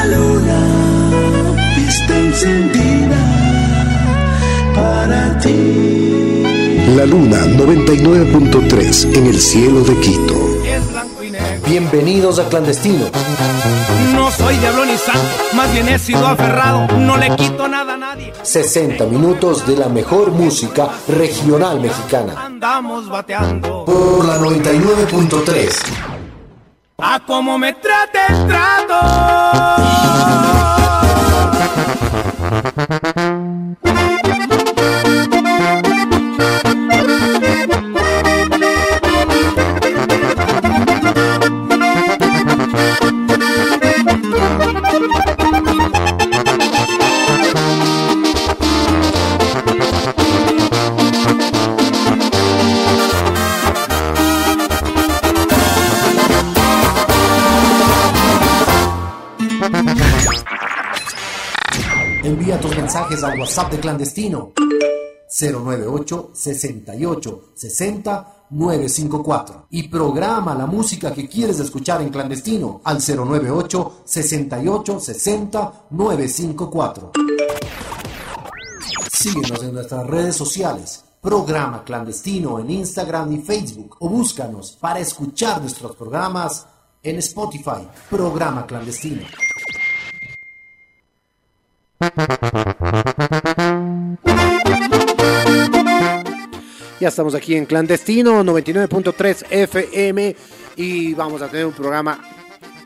La luna está encendida para ti. La luna 99.3 en el cielo de Quito. Bienvenidos a Clandestino. No soy diablo ni santo, más bien he sido aferrado, no le quito nada a nadie. 60 minutos de la mejor música regional mexicana. Andamos bateando. Por la 99.3. A como me trate el trato. WhatsApp de Clandestino 098 68 60 954 y programa la música que quieres escuchar en clandestino al 098 68 60 954. Síguenos en nuestras redes sociales. Programa Clandestino en Instagram y Facebook o búscanos para escuchar nuestros programas en Spotify. Programa Clandestino. Ya estamos aquí en Clandestino 99.3 FM y vamos a tener un programa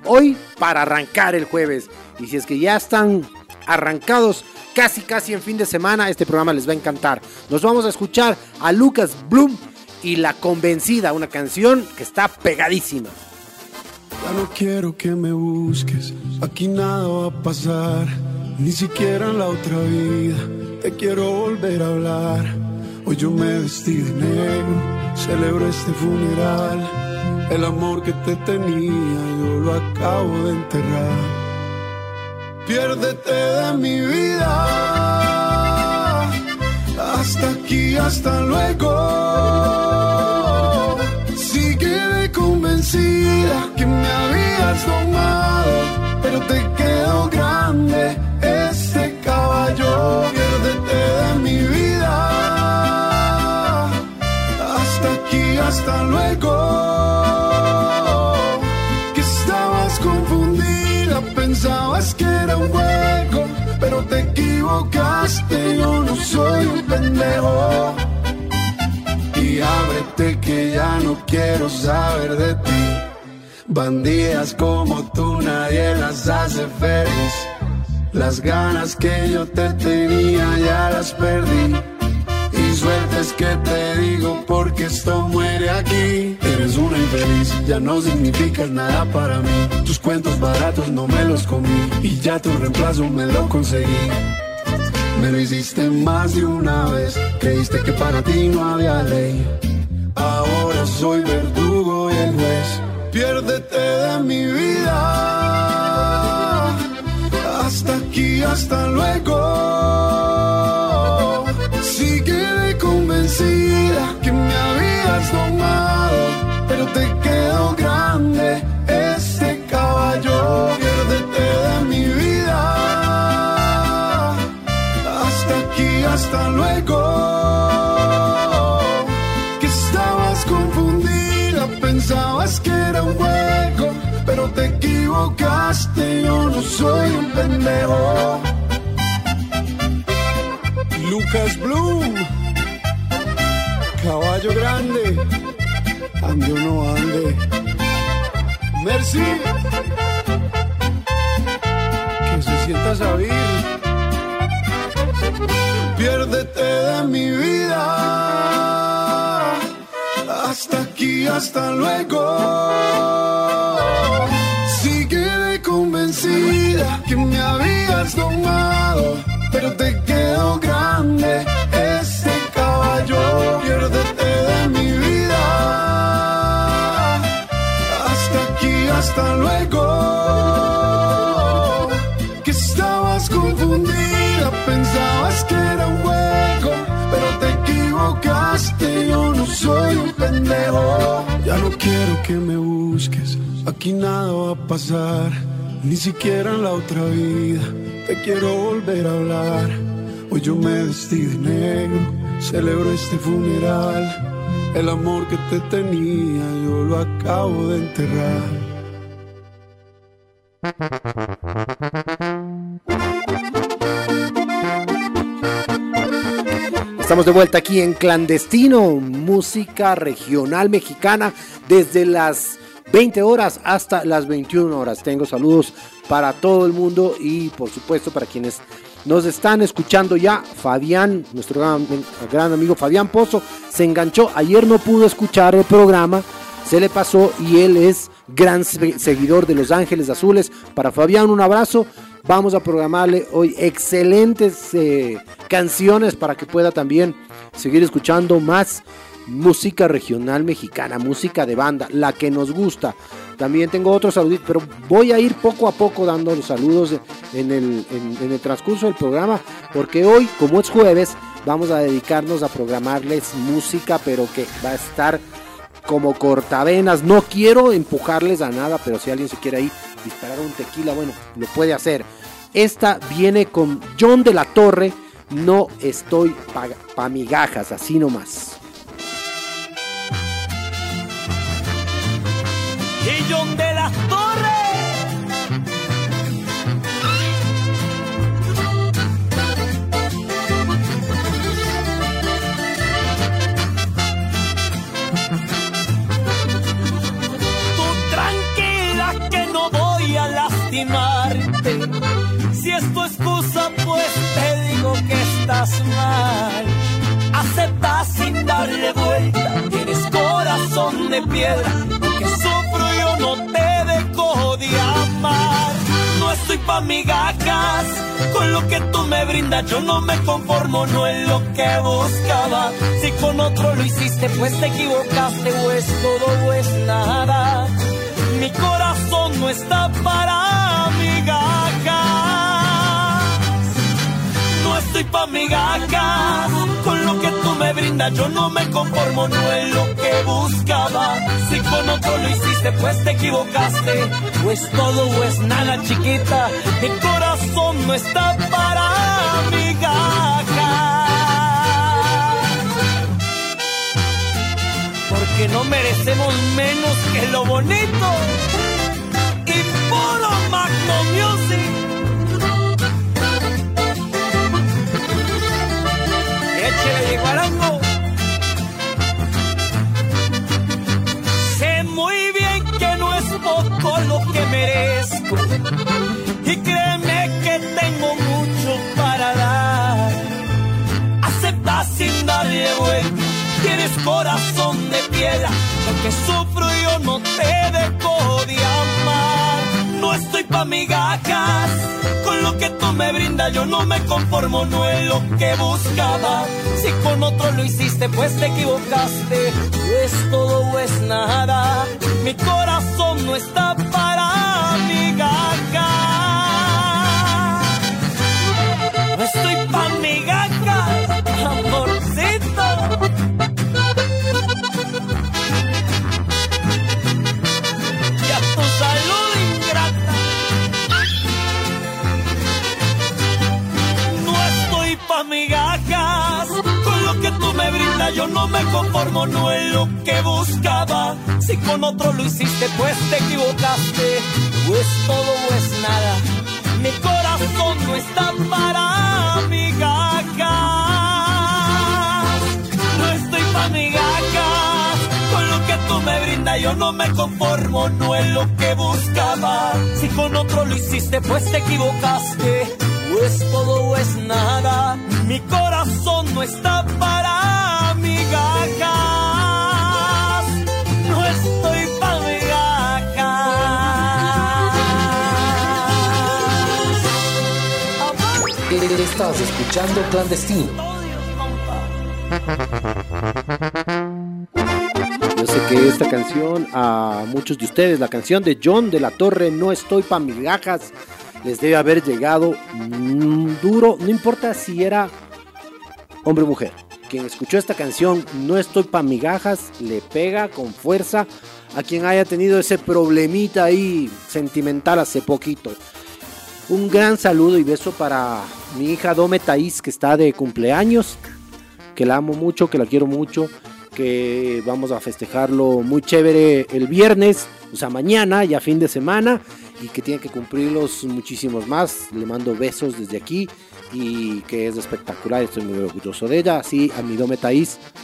hoy para arrancar el jueves. Y si es que ya están arrancados casi casi en fin de semana, este programa les va a encantar. Nos vamos a escuchar a Lucas Bloom y La Convencida, una canción que está pegadísima. Ya no quiero que me busques, aquí nada va a pasar, ni siquiera en la otra vida te quiero volver a hablar. Hoy yo me vestí de negro, celebro este funeral. El amor que te tenía yo lo acabo de enterrar. Piérdete de mi vida. Hasta aquí, hasta luego. Sigue convencida que me habías domado, pero te quedó grande este caballo. Piérdete de mi vida. Hasta aquí, hasta luego. Que estabas confundida, pensabas que era un juego, pero te equivocaste. Yo no soy un pendejo. Y ábrete que ya no quiero saber de ti. Bandidas como tú nadie las hace feliz. Las ganas que yo te tenía ya las perdí. Y suerte es que te digo porque esto muere aquí. Eres una infeliz, ya no significas nada para mí. Tus cuentos baratos no me los comí. Y ya tu reemplazo me lo conseguí. Me lo hiciste más de una vez. Creíste que para ti no había ley. Ahora soy verdugo y el juez. Piérdete de mi vida. Hasta aquí, hasta luego. Sigue convencida que me habías domado, pero te quedó grande soy un pendejo. Lucas Bloom, caballo grande, ande o no ande. Merci, que se sienta saber. Piérdete de mi vida. Hasta aquí, hasta luego. Que me habías domado, pero te quedó grande este caballo. Piérdete de mi vida. Hasta aquí, hasta luego. Que estabas confundida, pensabas que era un juego, pero te equivocaste. Yo no soy un pendejo. Ya no quiero que me busques, aquí nada va a pasar. Ni siquiera en la otra vida te quiero volver a hablar. Hoy yo me vestí de negro, celebro este funeral. El amor que te tenía yo lo acabo de enterrar. Estamos de vuelta aquí en Clandestino, música regional mexicana desde las 20 horas hasta las 21 horas. Tengo saludos para todo el mundo y por supuesto para quienes nos están escuchando ya. Fabián, nuestro gran, amigo Fabián Pozo, se enganchó. Ayer no pudo escuchar el programa, se le pasó y él es gran seguidor de Los Ángeles Azules. Para Fabián, un abrazo. Vamos a programarle hoy excelentes eh, canciones para que pueda también seguir escuchando más música regional mexicana, música de banda, la que nos gusta. También tengo otros saludos, pero voy a ir poco a poco dando los saludos en el, en el transcurso del programa, porque hoy, como es jueves, vamos a dedicarnos a programarles música, pero que va a estar como cortavenas. No quiero empujarles a nada, pero si alguien se quiere ahí disparar un tequila, bueno, lo puede hacer. Esta viene con John de la Torre. No estoy pa, pa migajas, así nomás. Y John de la Torre. Tú tranquila que no voy a lastimarte. Si es tu excusa, pues te digo que estás mal. Aceptas sin darle vuelta, tienes corazón de piedra. No estoy pa' migajas, con lo que tú me brindas yo no me conformo, no es lo que buscaba. Si con otro lo hiciste, pues te equivocaste, o es todo o es nada. Mi corazón no está para migajas. No estoy pa' migajas. Que tú me brindas, yo no me conformo, no es lo que buscaba. Si con otro lo hiciste, pues te equivocaste. O es todo o es nada, chiquita. Mi corazón no está para migajas. Porque no merecemos menos que lo bonito. Y puro Magno Music. Échale guarango. Sé muy bien que no es poco lo que merezco. Y créeme que tengo mucho para dar. Acepta sin darle vuelta. Tienes corazón de piedra. Lo que sufro yo no te pa'. Con lo que tú me brindas yo no me conformo, no es lo que buscaba. Si con otro lo hiciste, pues te equivocaste. Es todo o es nada. Mi corazón no está para Con lo que tú me brindas, yo no me conformo, no es lo que buscaba. Si con otro lo hiciste, pues te equivocaste. O es todo o es nada. Mi corazón no está para migajas. No estoy pa' migajas. Con lo que tú me brindas, yo no me conformo, no es lo que buscaba. Si con otro lo hiciste, pues te equivocaste. O es todo o es nada. Mi corazón no está para migajas. No estoy pa' migajas. Estás escuchando Clandestino. Yo sé que esta canción a muchos de ustedes, la canción de John de la Torre, No estoy pa' migajas, les debe haber llegado duro, no importa si era hombre o mujer. Quien escuchó esta canción, No estoy pa' migajas, le pega con fuerza a quien haya tenido ese problemita ahí sentimental hace poquito. Un gran saludo y beso para mi hija Dome Taís que está de cumpleaños, que la amo mucho, que la quiero mucho, que vamos a festejarlo muy chévere el viernes, o sea, mañana, ya fin de semana, y que tiene que cumplirlos muchísimos más. Le mando besos desde aquí y que es espectacular, estoy muy orgulloso de ella. Así, a mi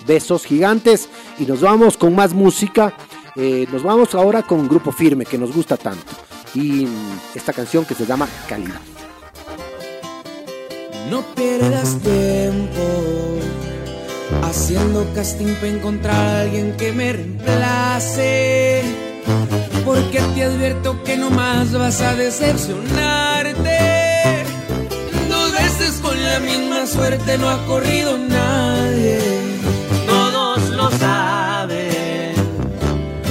besos gigantes y nos vamos con más música. Eh, nos vamos ahora con un grupo firme que nos gusta tanto y esta canción que se llama Calidad. No pierdas tiempo haciendo casting para encontrar a alguien que me reemplace. Porque te advierto que no más vas a decepcionarte. Dos veces con la misma suerte no ha corrido nadie. Todos lo saben.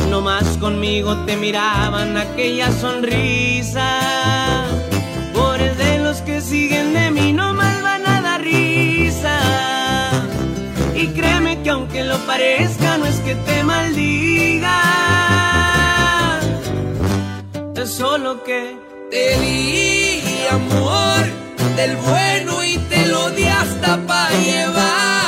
No más conmigo te miraban aquella sonrisa. Por el de los que siguen de mí no más van a dar risa. Y créeme que aunque lo parezca no es que te maldiga. Solo que te di amor del bueno y te lo di hasta para llevar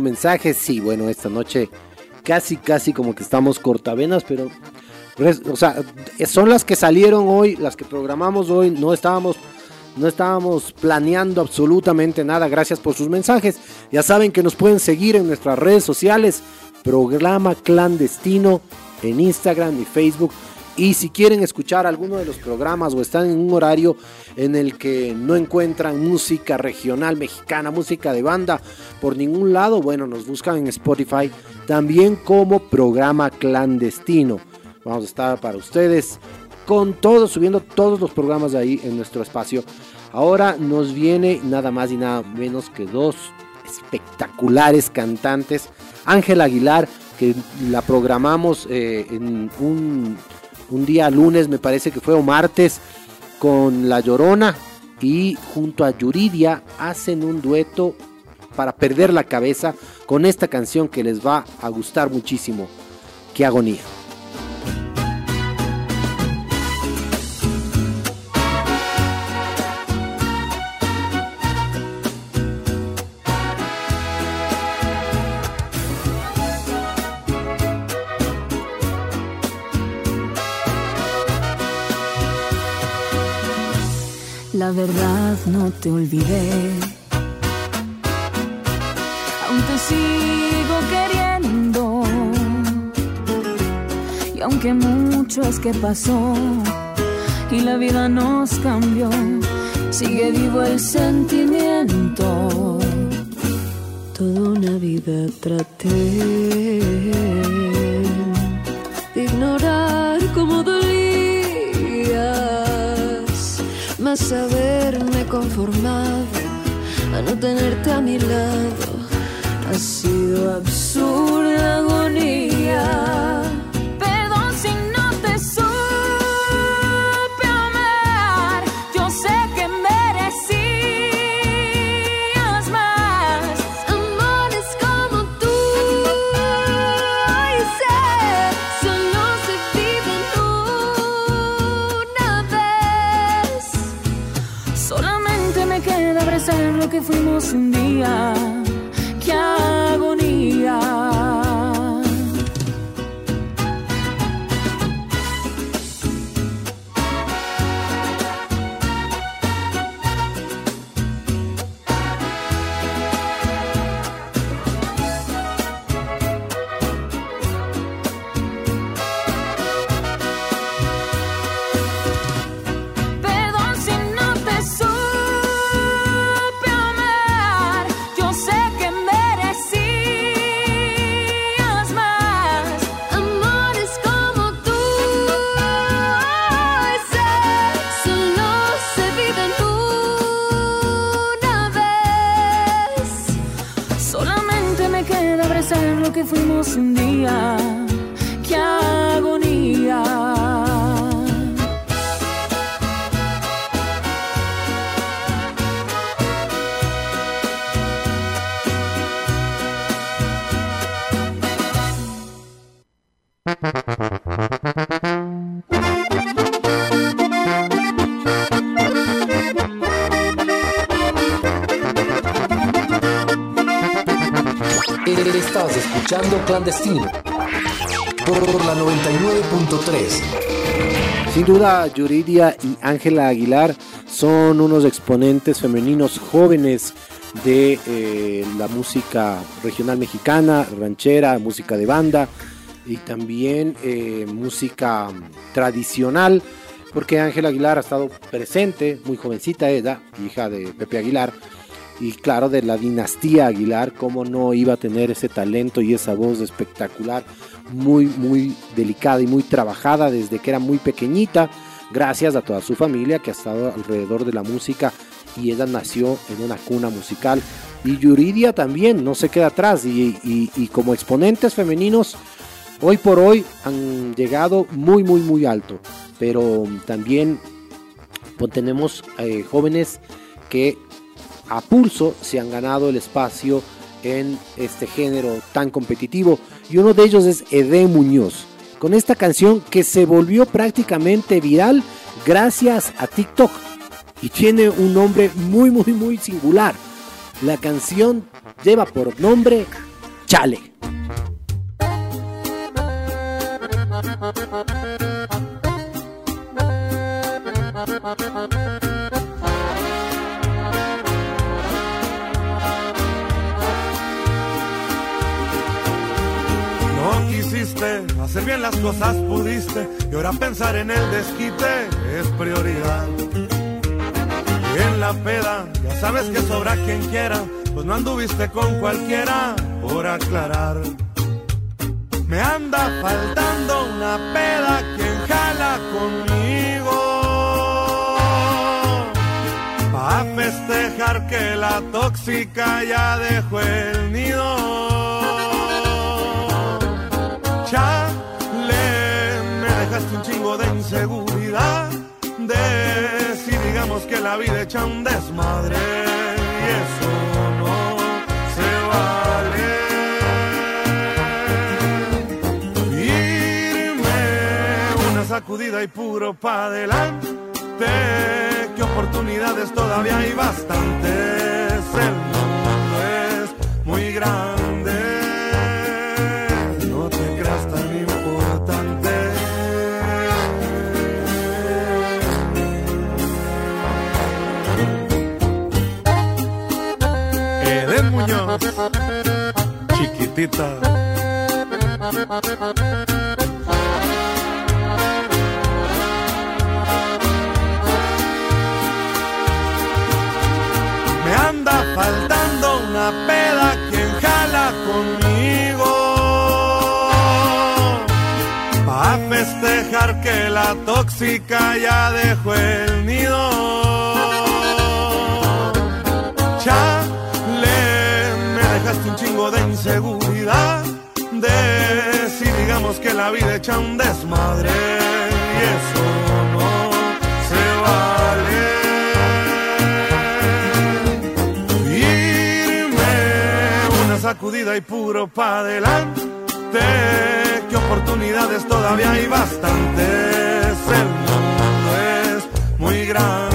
mensajes. Sí, bueno, esta noche casi, casi como que estamos cortavenas, pero, o sea, son las que salieron hoy, las que programamos hoy. No estábamos, no estábamos planeando absolutamente nada. Gracias por sus mensajes. Ya saben que nos pueden seguir en nuestras redes sociales. Programa clandestino en Instagram y Facebook. Y si quieren escuchar alguno de los programas o están en un horario en el que no encuentran música regional mexicana, música de banda por ningún lado, bueno, nos buscan en Spotify también como programa clandestino. Vamos a estar para ustedes con todo, subiendo todos los programas de ahí en nuestro espacio. Ahora nos viene nada más y nada menos que dos espectaculares cantantes. Ángela Aguilar, que la programamos eh, en un, un día lunes, me parece que fue o martes, con La Llorona y junto a Yuridia hacen un dueto para perder la cabeza con esta canción que les va a gustar muchísimo. Qué agonía. La verdad no te olvidé. Aún te sigo queriendo. Y aunque mucho es que pasó y la vida nos cambió, sigue vivo el sentimiento. Toda una vida traté de ignorar más haberme conformado a no tenerte a mi lado ha sido absurda agonía. Fuimos un día. ¡Qué agonía! Queda abrazar lo que fuimos un día. ¡Qué agonía! Clandestino por la 99.3. Sin duda, Yuridia y Ángela Aguilar son unos exponentes femeninos jóvenes de eh, la música regional mexicana, ranchera, música de banda y también eh, música tradicional, porque Ángela Aguilar ha estado presente, muy jovencita ella, hija de Pepe Aguilar, y claro, de la dinastía Aguilar, cómo no iba a tener ese talento y esa voz espectacular, muy, muy delicada y muy trabajada desde que era muy pequeñita, gracias a toda su familia que ha estado alrededor de la música y ella nació en una cuna musical. Y Yuridia también no se queda atrás y, como exponentes femeninos, hoy por hoy han llegado muy, muy, muy alto. Pero también pues, tenemos eh, jóvenes que a pulso se han ganado el espacio en este género tan competitivo. Y uno de ellos es Ede Muñoz, con esta canción que se volvió prácticamente viral gracias a TikTok. Y tiene un nombre muy, muy, muy singular. La canción lleva por nombre Chale. Hacer bien las cosas, pudiste. Y ahora pensar en el desquite es prioridad. Y en la peda, ya sabes que sobra quien quiera. Pues no anduviste con cualquiera, por aclarar. Me anda faltando una peda quien jala conmigo. Pa' festejar que la tóxica ya dejó el nido. De inseguridad. De si digamos que la vida echa un desmadre. Y eso no se vale. Irme una sacudida y puro pa' adelante. Que oportunidades todavía hay bastantes. El mundo es muy grande. chiquitita. Me anda faltando una peda quien jala conmigo. Pa' festejar que la tóxica ya dejó el nido. De inseguridad. De si digamos que la vida echa un desmadre y eso no se vale. Irme una sacudida y puro pa' adelante. Que oportunidades todavía hay bastantes. El mundo es muy grande.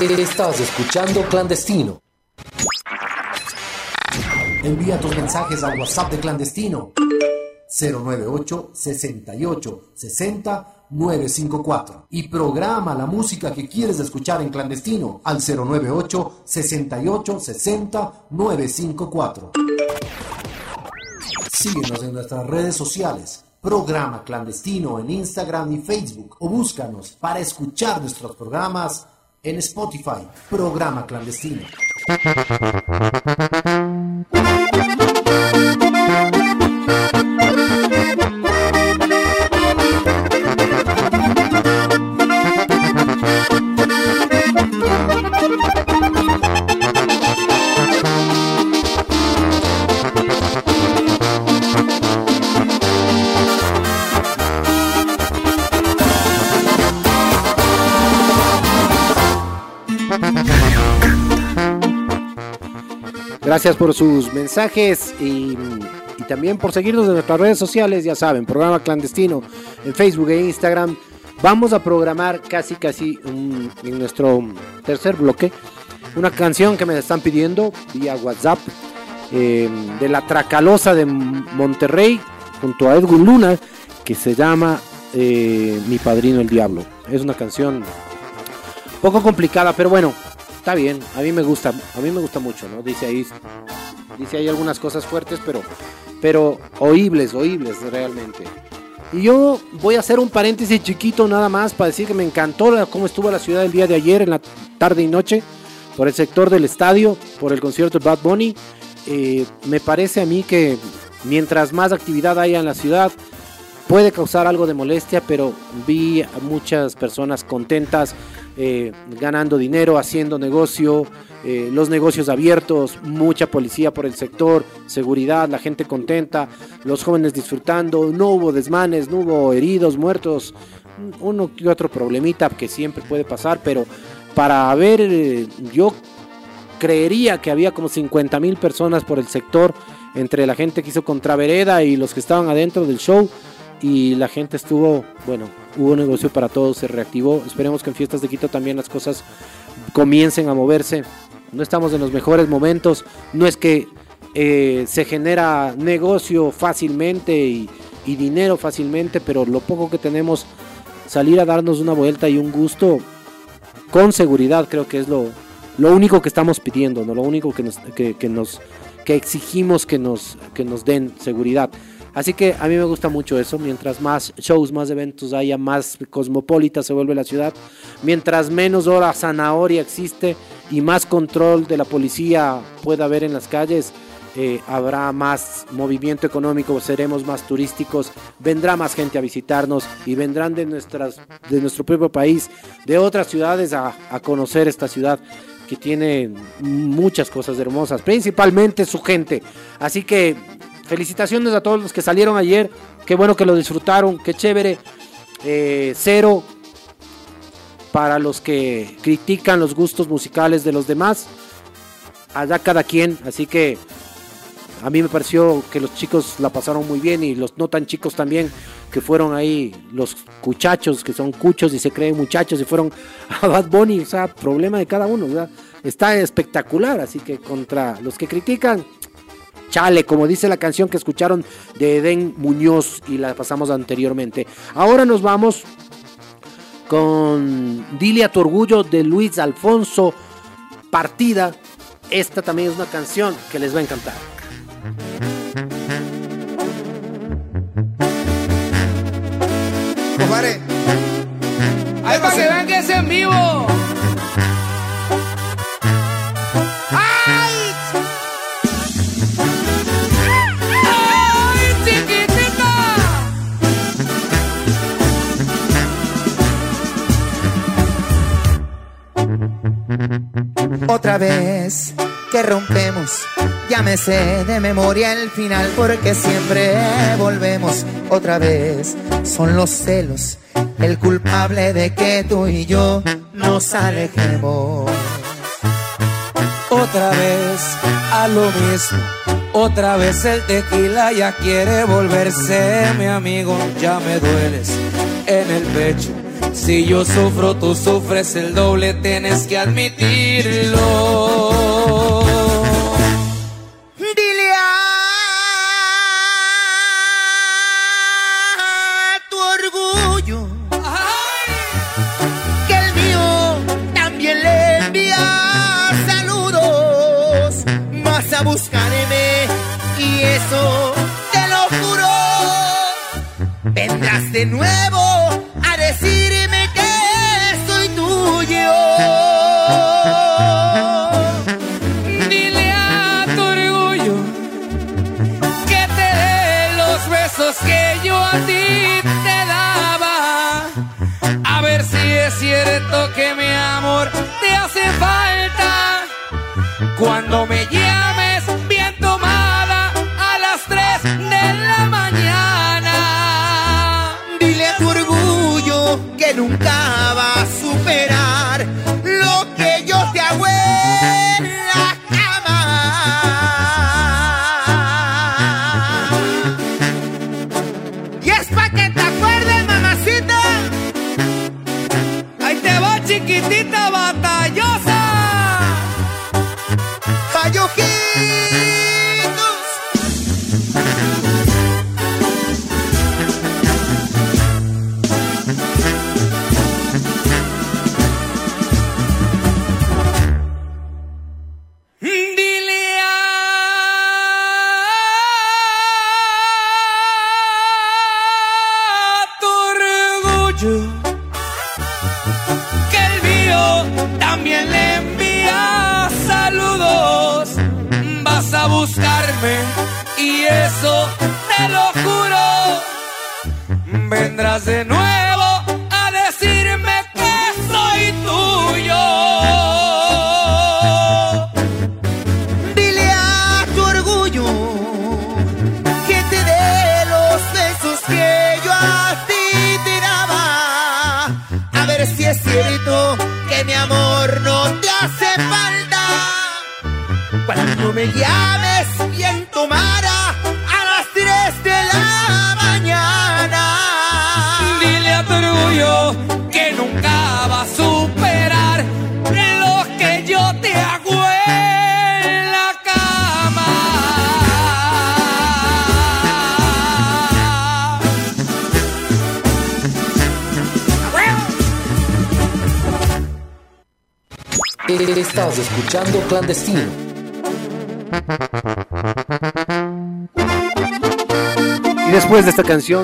Estás escuchando Clandestino. Envía tus mensajes al WhatsApp de Clandestino 098 68 60 954 y programa la música que quieres escuchar en Clandestino al 098 68 60 954. Síguenos en nuestras redes sociales. Programa Clandestino en Instagram y Facebook o búscanos para escuchar nuestros programas en Spotify, Programa Clandestino. Gracias por sus mensajes y, también por seguirnos en nuestras redes sociales, ya saben, programa clandestino en Facebook e Instagram. Vamos a programar casi casi en nuestro tercer bloque una canción que me están pidiendo vía WhatsApp eh, de la Tracalosa de Monterrey junto a Edwin Luna que se llama eh, Mi Padrino el Diablo. Es una canción poco complicada, pero bueno, está bien. A mí me gusta, a mí me gusta mucho, ¿no? Dice ahí, dice ahí algunas cosas fuertes, pero, pero oíbles, oíbles realmente. Y yo voy a hacer un paréntesis chiquito nada más para decir que me encantó la- cómo estuvo la ciudad el día de ayer, en la tarde y noche, por el sector del estadio, por el concierto de Bad Bunny. Eh, me parece a mí que mientras más actividad haya en la ciudad, puede causar algo de molestia, pero vi a muchas personas contentas, eh, ganando dinero, haciendo negocio, eh, los negocios abiertos, mucha policía por el sector, seguridad, la gente contenta, los jóvenes disfrutando, no hubo desmanes, no hubo heridos, muertos, uno que otro problemita que siempre puede pasar, pero para ver, eh, yo creería que había como 50 mil personas por el sector, entre la gente que hizo contravereda y los que estaban adentro del show. Y la gente estuvo, bueno, hubo negocio para todos, se reactivó. Esperemos que en Fiestas de Quito también las cosas comiencen a moverse. No estamos en los mejores momentos. No es que eh, se genera negocio fácilmente y, dinero fácilmente, pero lo poco que tenemos, salir a darnos una vuelta y un gusto con seguridad, creo que es lo, lo único que estamos pidiendo, ¿no? lo único que nos, que, que nos que exigimos que nos, que nos den seguridad. Así que a mí me gusta mucho eso. Mientras más shows, más eventos haya, más cosmopolita se vuelve la ciudad. Mientras menos hora zanahoria existe y más control de la policía pueda haber en las calles, eh, habrá más movimiento económico, seremos más turísticos, vendrá más gente a visitarnos y vendrán de, nuestras, de nuestro propio país, de otras ciudades a, a conocer esta ciudad que tiene muchas cosas hermosas, principalmente su gente. Así que felicitaciones a todos los que salieron ayer, qué bueno que lo disfrutaron, qué chévere. Eh, cero para los que critican los gustos musicales de los demás. Allá cada quien, así que a mí me pareció que los chicos la pasaron muy bien y los no tan chicos también, que fueron ahí los cuchachos, que son cuchos y se creen muchachos y fueron a Bad Bunny, o sea, problema de cada uno. Está espectacular, así que contra los que critican, chale, como dice la canción que escucharon de Eden Muñoz y la pasamos anteriormente. Ahora nos vamos con Dile a tu orgullo de Luis Alfonso partida, esta también es una canción que les va a encantar. Ahí para que vean que es en vivo. Otra vez que rompemos, ya me sé de memoria el final porque siempre volvemos. Otra vez son los celos el culpable de que tú y yo nos alejemos. Otra vez a lo mismo. Otra vez el tequila ya quiere volverse mi amigo. Ya me dueles en el pecho. Si yo sufro, tú sufres el doble, tienes que admitirlo. Dile a tu orgullo que el mío también le envía saludos. Vas a buscarme y eso te lo juro. Vendrás de nuevo que mi amor te hace falta. Cuando me llames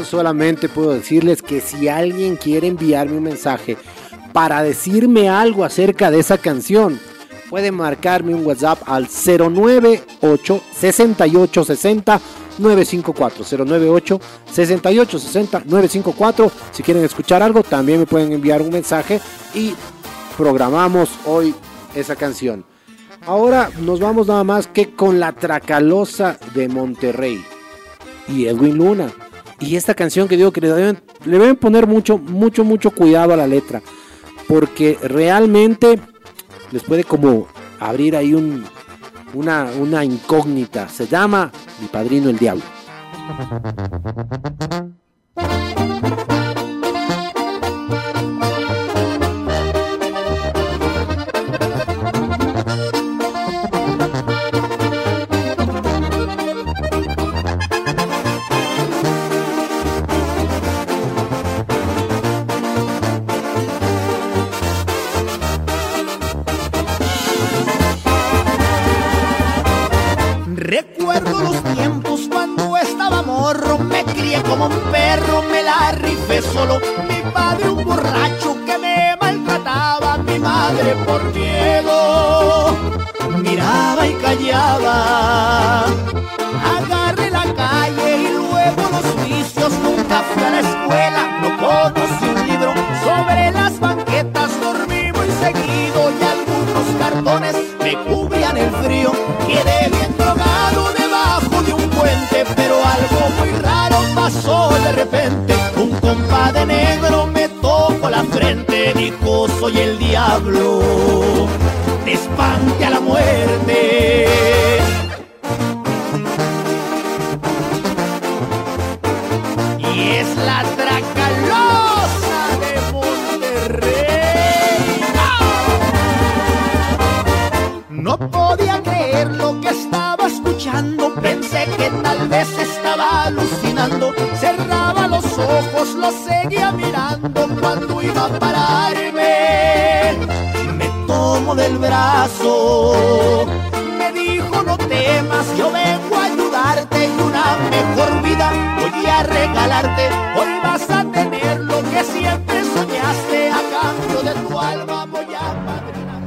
solamente puedo decirles que si alguien quiere enviarme un mensaje para decirme algo acerca de esa canción, puede marcarme un WhatsApp al 098 6860 954 098 6860 954 si quieren escuchar algo también me pueden enviar un mensaje y programamos hoy esa canción ahora nos vamos nada más que con la Tracalosa de Monterrey y Edwin Luna. Y esta canción que digo que le deben, poner mucho, mucho, mucho cuidado a la letra. Porque realmente les puede como abrir ahí un, una incógnita. Se llama Mi Padrino el Diablo. Soy el diablo, te espante a la muerte. Y es la tracalosa de Monterrey. No podía creer lo que estaba escuchando. Pensé que tal vez estaba alucinando. Cerraba los ojos, lo seguía mirando cuando iba a pararme. Tomo del brazo. Me dijo no temas, yo vengo a ayudarte en una mejor vida. Voy a regalarte, hoy vas a tener lo que siempre soñaste a cambio de tu alma. Voy a padrinar.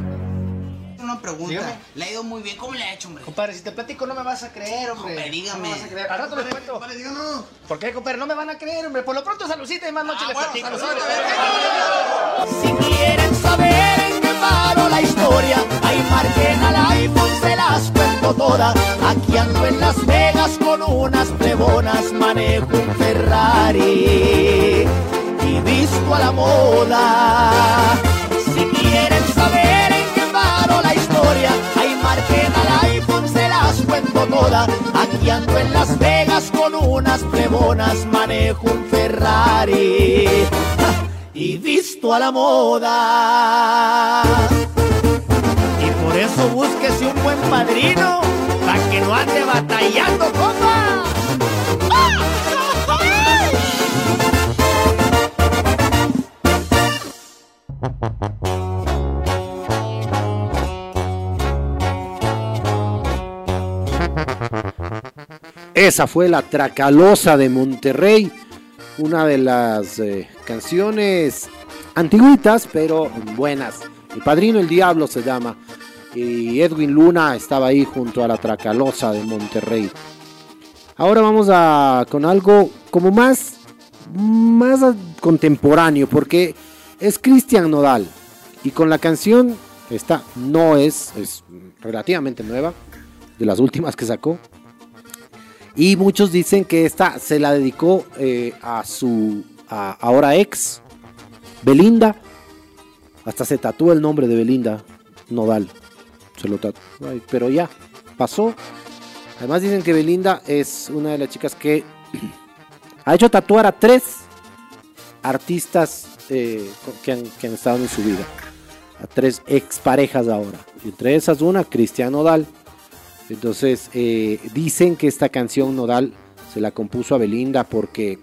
Una pregunta. Dígame. Le ha ido muy bien. ¿Cómo le ha hecho, hombre? Compadre, si te platico no me vas a creer, hombre. Hombre, dígame. No me vas a creer. Al rato les cuento. Compadre, díganos. ¿Por qué, compadre? No me van a creer, hombre. Por lo pronto, saludcita y más noche Ah, les bueno, platico. Si quieren saber paró la historia, ahí marquen al iPhone, se las cuento todas. Aquí ando en Las Vegas con unas plebonas, manejo un Ferrari y visto a la moda. Si quieren saber en qué paró la historia, ahí marquen al iPhone, se las cuento todas. Aquí ando en Las Vegas con unas plebonas, manejo un Ferrari y visto a la moda. Y por eso búsquese un buen padrino, para que no ande batallando, compa. Esa fue la Tracalosa de Monterrey, una de las eh, canciones antiguitas pero buenas. El Padrino el Diablo se llama y Edwin Luna estaba ahí junto a la Tracalosa de Monterrey. Ahora vamos a con algo como más más contemporáneo porque es Cristian Nodal y con la canción esta no es es relativamente nueva de las últimas que sacó y muchos dicen que esta se la dedicó eh, a su ahora ex, Belinda. Hasta se tatúa el nombre de Belinda Nodal. Se lo tatuó. Ay, Pero ya, pasó. Además dicen que Belinda es una de las chicas que ha hecho tatuar a tres artistas eh, que, han, estado en su vida. A tres exparejas ahora. Entre esas una, Cristian Nodal. Entonces, eh, dicen que esta canción Nodal se la compuso a Belinda porque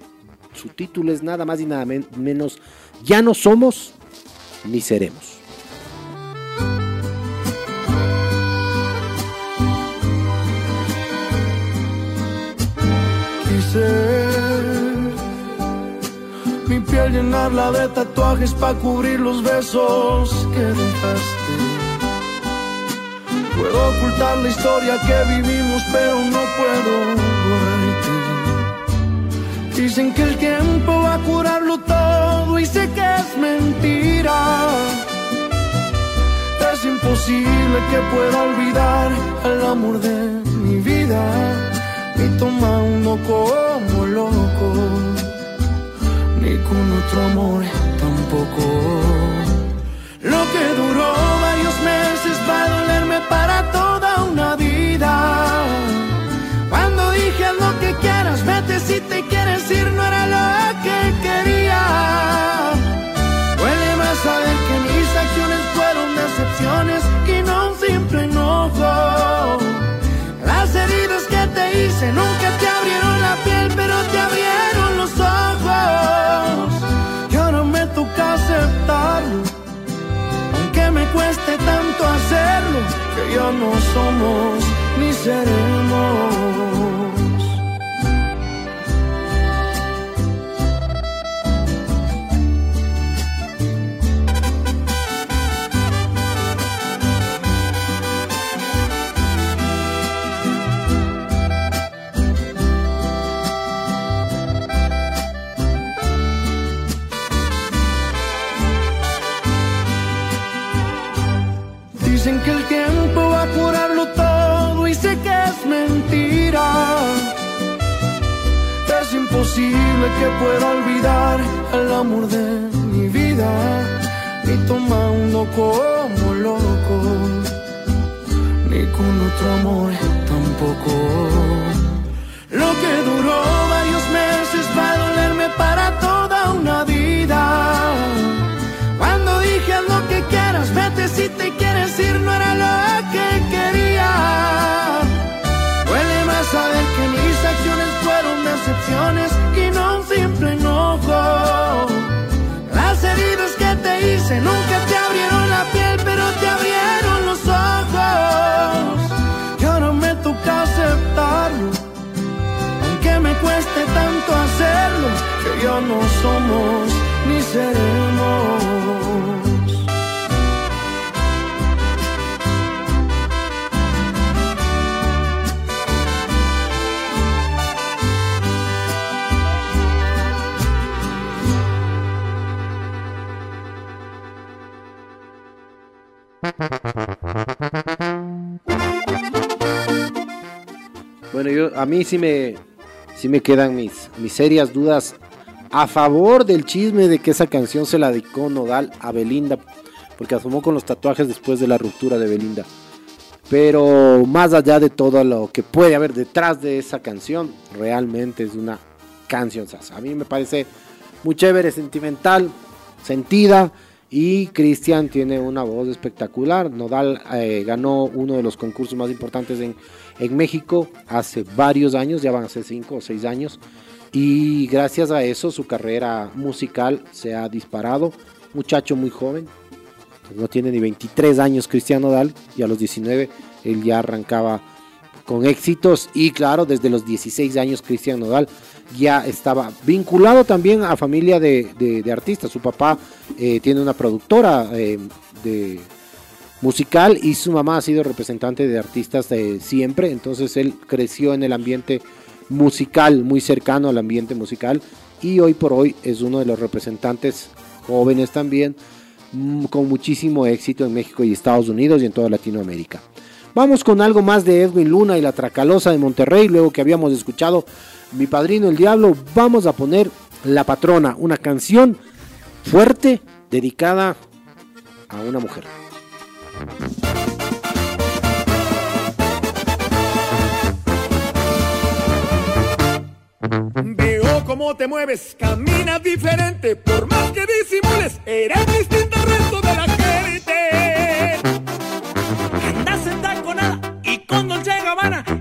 su título es nada más y nada men- menos Ya no somos ni seremos. Quise mi piel llenarla de tatuajes para cubrir los besos que dejaste. Puedo ocultar la historia que vivimos, pero no puedo borrarte. Dicen que el tiempo va a curarlo todo y sé que es mentira. Es imposible que pueda olvidar al amor de mi vida. Ni toma uno como loco, ni con otro amor tampoco. Lo que duró varios meses va a dolerme para toda una vida. Ya no somos ni seremos. Pueda olvidar el amor de mi vida, ni tomando como loco, ni con otro amor tampoco. Lo que duró varios meses va a dolerme para toda una vida. Cuando dije lo que quieras, vete si te quieres ir, no era hice nunca te abrieron la piel, pero te abrieron los ojos. Y ahora me toca aceptarlo, aunque me cueste tanto hacerlo, que ya no somos ni seremos. Bueno, yo, a mí sí me, sí me quedan mis, mis serias dudas a favor del chisme de que esa canción se la dedicó Nodal a Belinda, porque asomó con los tatuajes después de la ruptura de Belinda. Pero más allá de todo lo que puede haber detrás de esa canción, realmente es una canción. A mí me parece muy chévere, sentimental, sentida. Y Cristian tiene una voz espectacular. Nodal eh, ganó uno de los concursos más importantes en, en México hace varios años, ya van a ser 5 o 6 años. Y gracias a eso su carrera musical se ha disparado. Muchacho muy joven, no tiene ni 23 años Cristian Nodal y a los 19 él ya arrancaba con éxitos y claro, desde los 16 años Cristian Nodal ya estaba vinculado también a familia de, de- artistas. Su papá eh, tiene una productora eh, de musical y su mamá ha sido representante de artistas de siempre, entonces él creció en el ambiente musical, muy cercano al ambiente musical y hoy por hoy es uno de los representantes jóvenes también mm, con muchísimo éxito en México y Estados Unidos y en toda Latinoamérica. Vamos con algo más de Edwin Luna y la Tracalosa de Monterrey, luego que habíamos escuchado Mi Padrino el Diablo, vamos a poner La Patrona, una canción fuerte dedicada a una mujer. Veo cómo te mueves, caminas diferente, por más que disimules, eres distinto al resto de la gente. Andas entaconada y con Dolce Gabbana.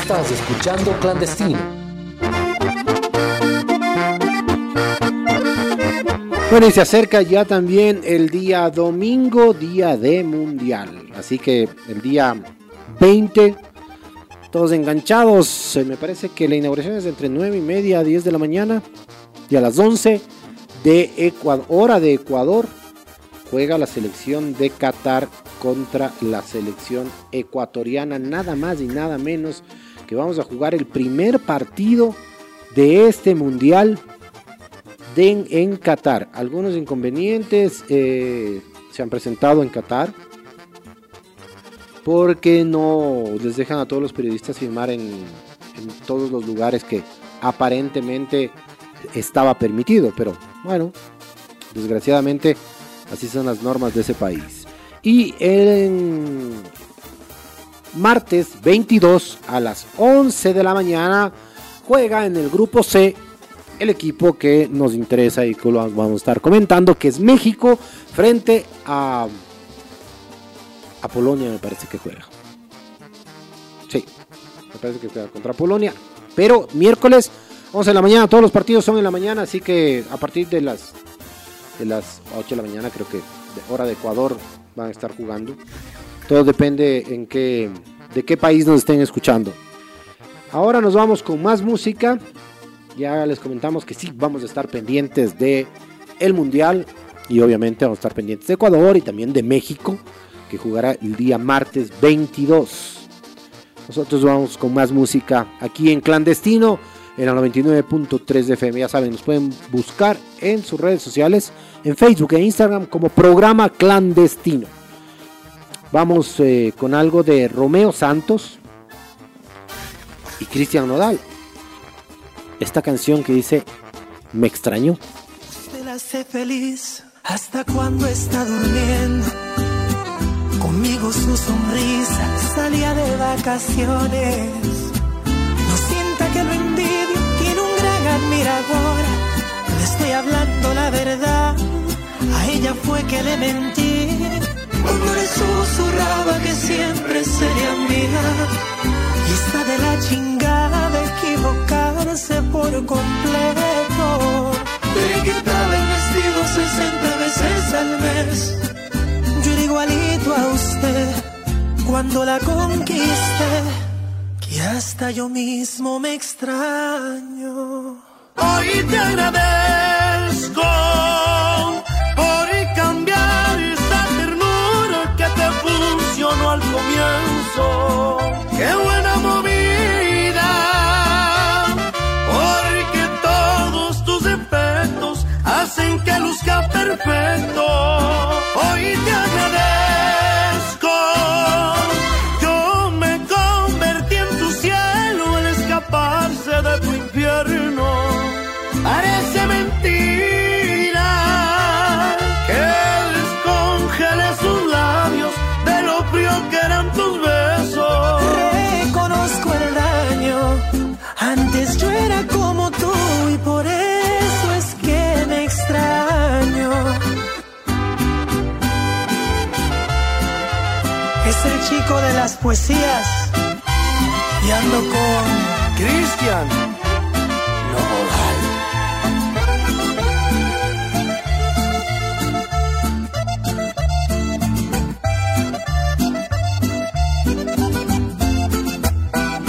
Estás escuchando Clandestino. Bueno, y se acerca ya también el día domingo, día de mundial. Así que el día 20, todos enganchados. Me parece que la inauguración es entre 9 y media a 10 de la mañana. Y a las 11 de Ecuador, hora de Ecuador, juega la selección de Qatar contra la selección ecuatoriana. Nada más y nada menos que vamos a jugar el primer partido de este mundial en Qatar. Algunos inconvenientes eh, se han presentado en Qatar porque no les dejan a todos los periodistas firmar en todos los lugares que aparentemente estaba permitido, pero bueno, desgraciadamente así son las normas de ese país. Y en martes 22 a las 11 de la mañana juega en el grupo C el equipo que nos interesa y que lo vamos a estar comentando, que es México frente a a Polonia me parece que juega. Sí, me parece que juega contra Polonia. Pero miércoles 11 de la mañana, todos los partidos son en la mañana, así que a partir de las de las 8 de la mañana, creo que de hora de Ecuador van a estar jugando. Todo depende en qué de qué país nos estén escuchando. Ahora nos vamos con más música. Ya les comentamos que sí, vamos a estar pendientes de el Mundial y obviamente vamos a estar pendientes de Ecuador y también de México, que jugará el día martes 22. Nosotros vamos con más música aquí en Clandestino, en la 99.3 de FM. Ya saben, nos pueden buscar en sus redes sociales, en Facebook e Instagram como programa Clandestino. Vamos eh, con algo de Romeo Santos y Cristian Nodal. Esta canción que dice Me extrañó. Usted la hace feliz hasta cuando está durmiendo. Conmigo su sonrisa salía de vacaciones. No sienta que lo envidio, tiene un gran admirador. Le estoy hablando la verdad, a ella fue que le mentí. Cuando le susurraba que siempre sería mía. Y está de la chingada de equivocarse por completo. Le quitaba el vestido 60 veces al mes. Yo era igualito a usted cuando la conquisté. Que hasta yo mismo me extraño. Hoy te agradezco las poesías y ando con Cristian.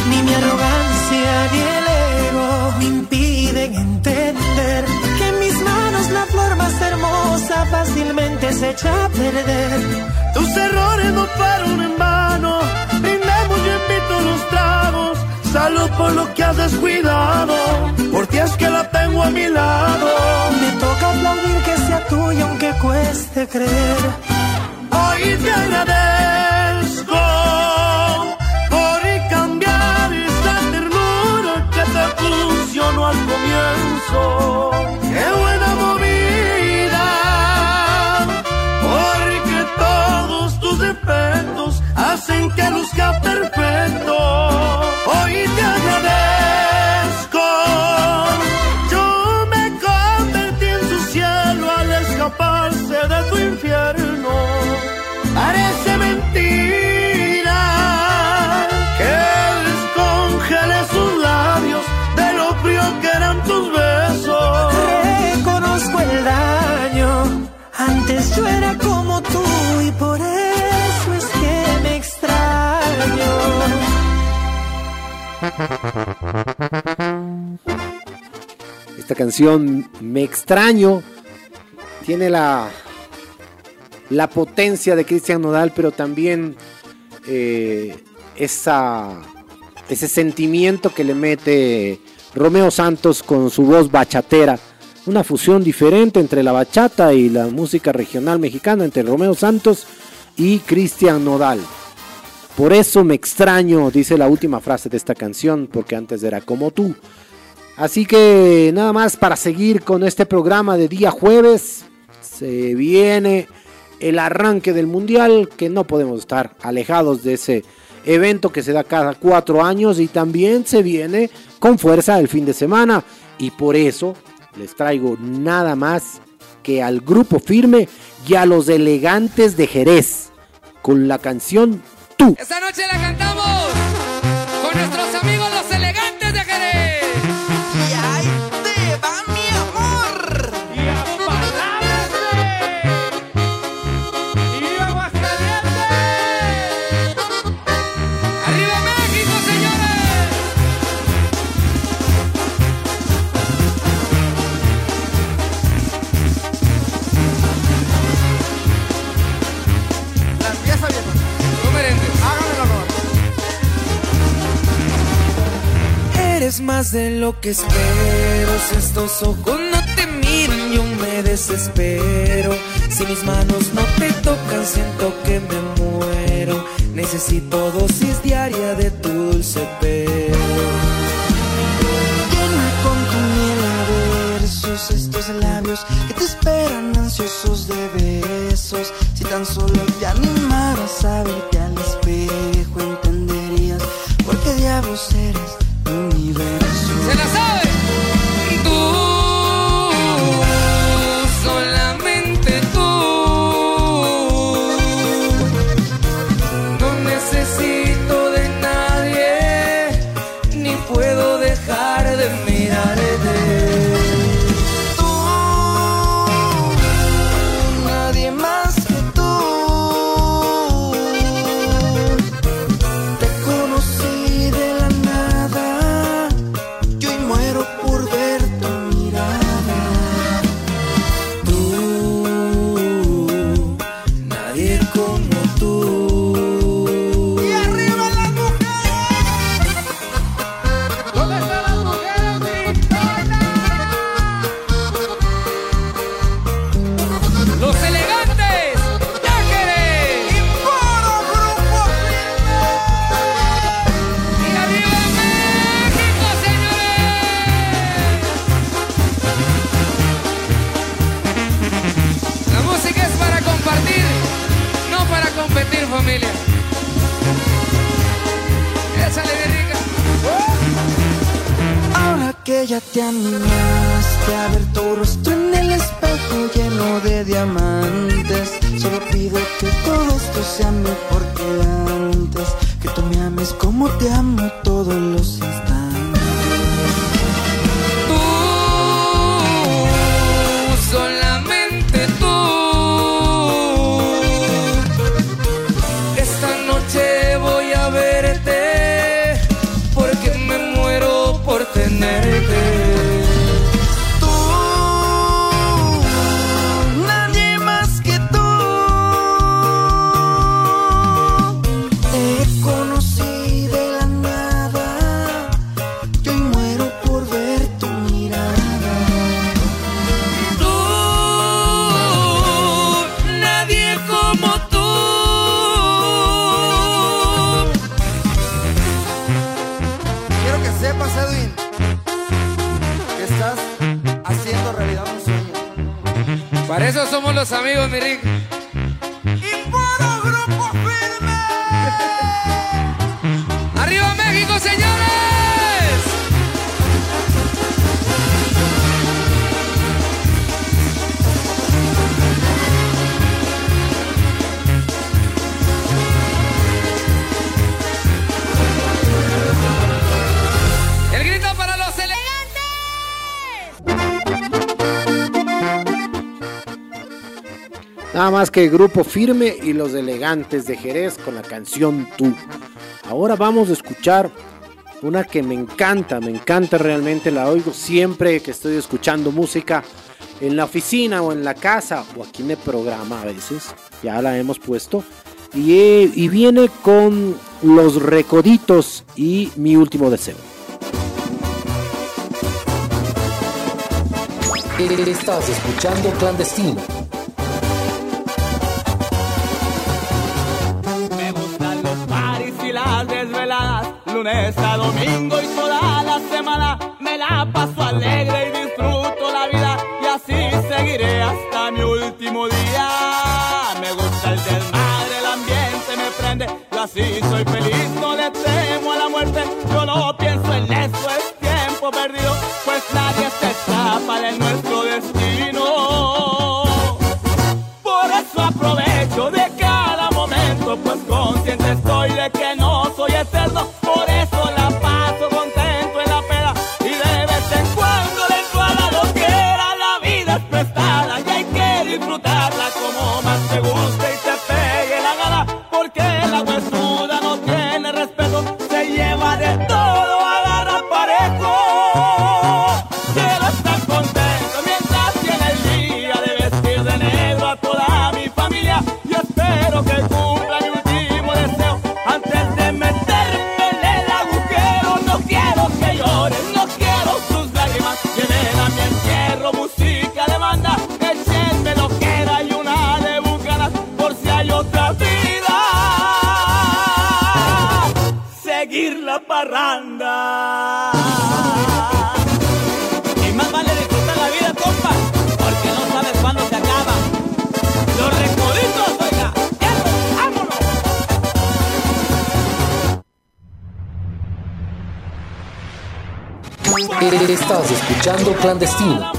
Ni mi arrogancia ni el ego me impiden entender que en mis manos la flor más hermosa fácilmente se echa a perder. Tus errores no fueron en vano. Salud por lo que has descuidado. Por ti es que la tengo a mi lado. Me toca aplaudir que sea tuya aunque cueste creer. Hoy te agradezco por cambiar esa ternura que te funcionó al comienzo. Qué buena movida, porque todos tus defectos hacen que luzca perfecto. Hoy te Esta canción Me extraño tiene la la potencia de Cristian Nodal, pero también eh, esa, ese sentimiento que le mete Romeo Santos con su voz bachatera. Una fusión diferente entre la bachata y la música regional mexicana, entre Romeo Santos y Cristian Nodal. Por eso me extraño, dice la última frase de esta canción, porque antes era como tú. Así que nada más para seguir con este programa de día jueves. Se viene el arranque del mundial, que no podemos estar alejados de ese evento que se da cada cuatro años y también se viene con fuerza el fin de semana. Y por eso les traigo nada más que al grupo firme y a los elegantes de Jerez con la canción Esta noche la cantamos Eres más de lo que espero. Si estos ojos no te miran, yo me desespero. Si mis manos no te tocan, siento que me muero. Necesito dosis diaria de tu dulce pelo. Llena con tu miel a versos estos labios que te esperan ansiosos de besos. Si tan solo te animaras a verte los amigos, mi Rick. Más que Grupo Firme y los Elegantes de Jerez con la canción Tú. Ahora vamos a escuchar una que me encanta, me encanta realmente, la oigo siempre que estoy escuchando música en la oficina o en la casa o aquí en el programa a veces, ya la hemos puesto. Y, y viene con Los Recoditos y Mi Último Deseo. Estás escuchando Clandestino. Lunes a domingo y toda la semana. Me la paso alegre y disfruto la vida y así seguiré hasta mi último día. Me gusta el desmadre, el ambiente me prende, yo así soy feliz, Escuchando Clandestino.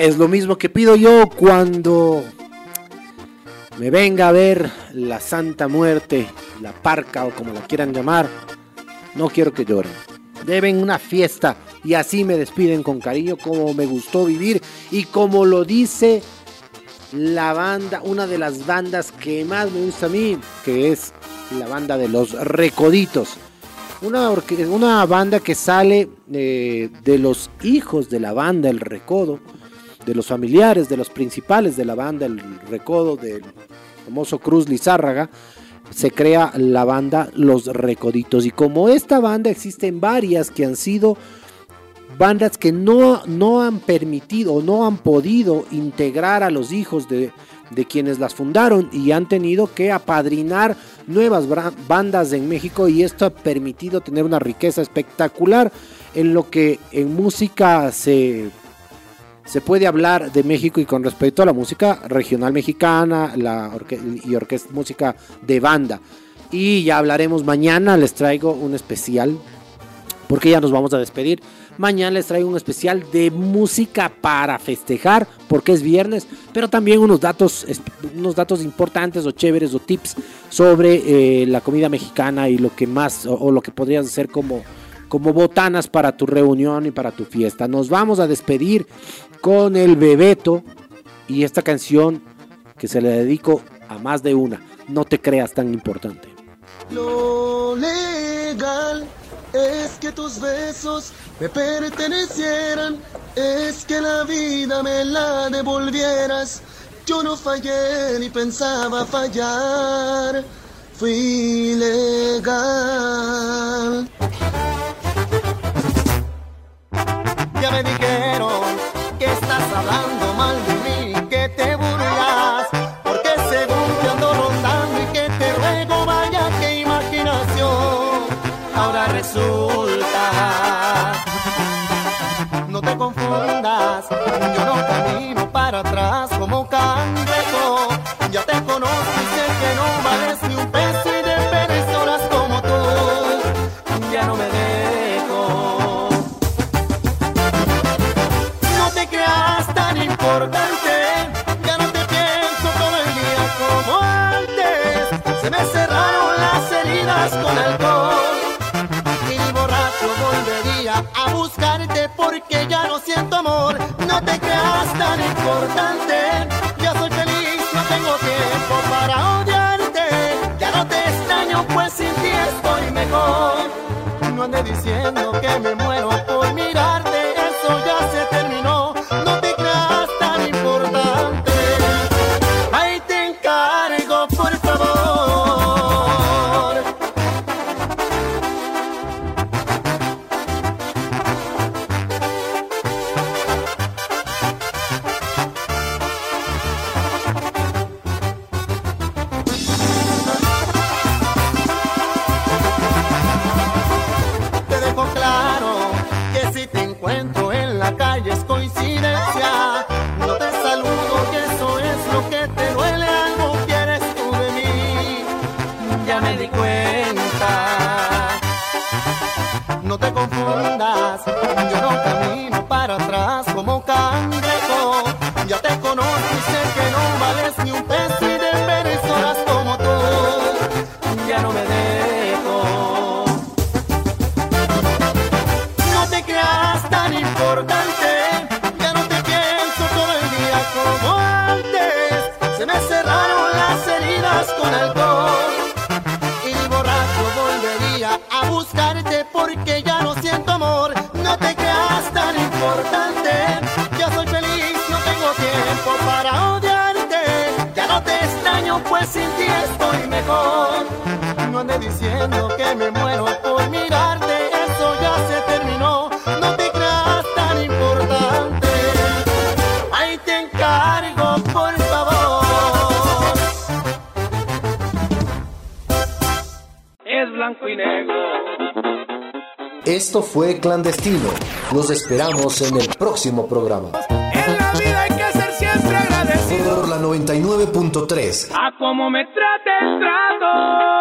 Es lo mismo que pido yo cuando me venga a ver la Santa Muerte, la Parca o como la quieran llamar. No quiero que lloren. Deben una fiesta y así me despiden con cariño como me gustó vivir y como lo dice la banda, una de las bandas que más me gusta a mí, que es la banda de los Recoditos. Una, banda que sale eh, de los hijos de la banda El Recodo, de los familiares, de los principales de la banda El Recodo, del famoso Cruz Lizárraga, se crea la banda Los Recoditos. Y como esta banda existen varias que han sido bandas que no, no han permitido o no han podido integrar a los hijos de, de quienes las fundaron y han tenido que apadrinar nuevas bandas en México y esto ha permitido tener una riqueza espectacular en lo que en música se, se puede hablar de México y con respecto a la música regional mexicana la orque- y orquesta, música de banda. Y ya hablaremos mañana, les traigo un especial porque ya nos vamos a despedir. Mañana les traigo un especial de música para festejar, porque es viernes, pero también unos datos, unos datos importantes o chéveres o tips sobre eh, la comida mexicana y lo que más o, o lo que podrías hacer como, como botanas para tu reunión y para tu fiesta. Nos vamos a despedir con el Bebeto y esta canción que se le dedico a más de una. No te creas tan importante. Lo legal es que tus besos me pertenecieran, es que la vida me la devolvieras. Yo no fallé ni pensaba fallar. fui legal. Ya me dijeron que estás hablando mal de mí, que te burlas, porque según te ando rondando y que te ruego, vaya que imaginación. Ahora resulta, no te confundas, importante, ya no te pienso todo el día como antes. Se me cerraron las heridas con alcohol y borracho volvería a buscarte porque ya no siento amor. No te creas tan importante, ya soy feliz, no tengo tiempo para odiarte. Ya no te extraño, pues sin ti estoy mejor. No ande diciendo que me muero por Los esperamos en el próximo programa. En la vida hay que ser siempre agradecido. Por la 99.3 A como me trate el trato.